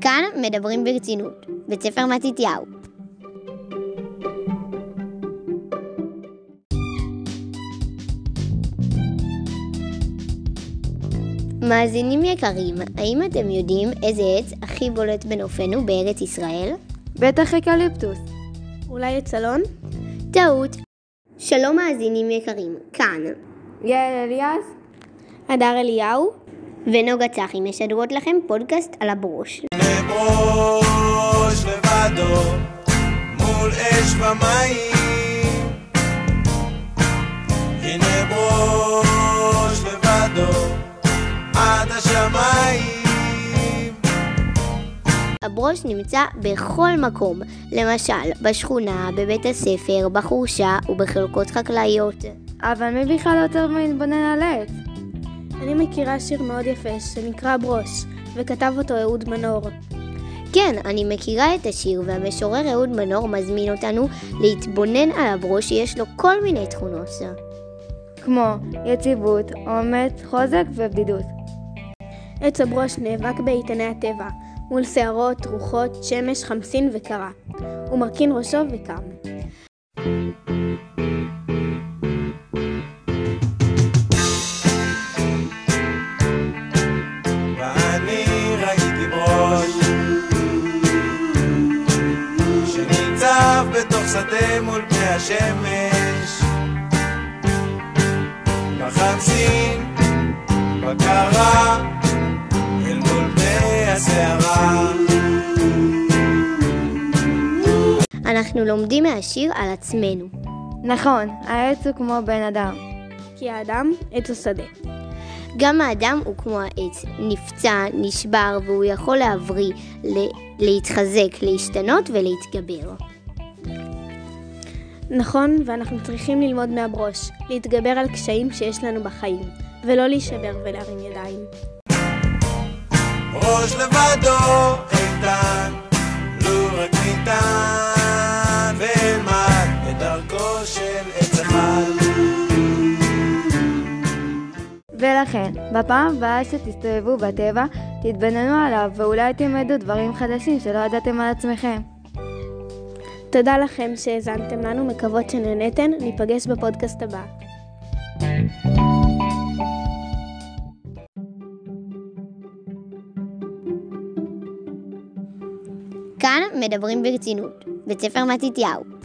כאן מדברים ברצינות, בית ספר מתתיהו. מאזינים יקרים, האם אתם יודעים איזה עץ הכי בולט בנופנו בארץ ישראל? בטח אקליפטוס. אולי עץ אלון? טעות. שלום מאזינים יקרים, כאן יעל אליעז? הדר אליהו? ונוגה צחי משדרות לכם פודקאסט על הברוש. לברוש לבדו מול אש ומים הנה ברוש לבדו עד השמיים הברוש נמצא בכל מקום, למשל בשכונה, בבית הספר, בחורשה ובחלקות חקלאיות. אבל מי בכלל לא יותר מתבונן על עץ? אני מכירה שיר מאוד יפה שנקרא ברוש, וכתב אותו אהוד מנור. כן, אני מכירה את השיר, והמשורר אהוד מנור מזמין אותנו להתבונן על הברוש שיש לו כל מיני תכונות. כמו יציבות, אומץ, חוזק ובדידות. עץ הברוש נאבק באיתני הטבע, מול שערות, רוחות, שמש, חמסין וקרה. הוא מרכין ראשו וקם. שדה מול פני השמש בחמסין, בקרה, אל מול פני הסערה אנחנו לומדים מהשיר על עצמנו. נכון, העץ הוא כמו בן אדם. כי האדם עץ השדה. גם האדם הוא כמו העץ, נפצע, נשבר, והוא יכול להבריא, להתחזק, להשתנות ולהתגבר. נכון, ואנחנו צריכים ללמוד מהברוש, להתגבר על קשיים שיש לנו בחיים, ולא להישבר ולהרים ידיים. ראש לבדו איתן, לו רק ניתן, ואלמד את דרכו של עץ אחד. ולכן, בפעם הבאה שתסתובבו בטבע, תתבוננו עליו ואולי תלמדו דברים חדשים שלא ידעתם על עצמכם. תודה לכם שהאזנתם לנו, מקוות שנהנתן, ניפגש בפודקאסט הבא. כאן מדברים ברצינות, בית ספר מתתיהו.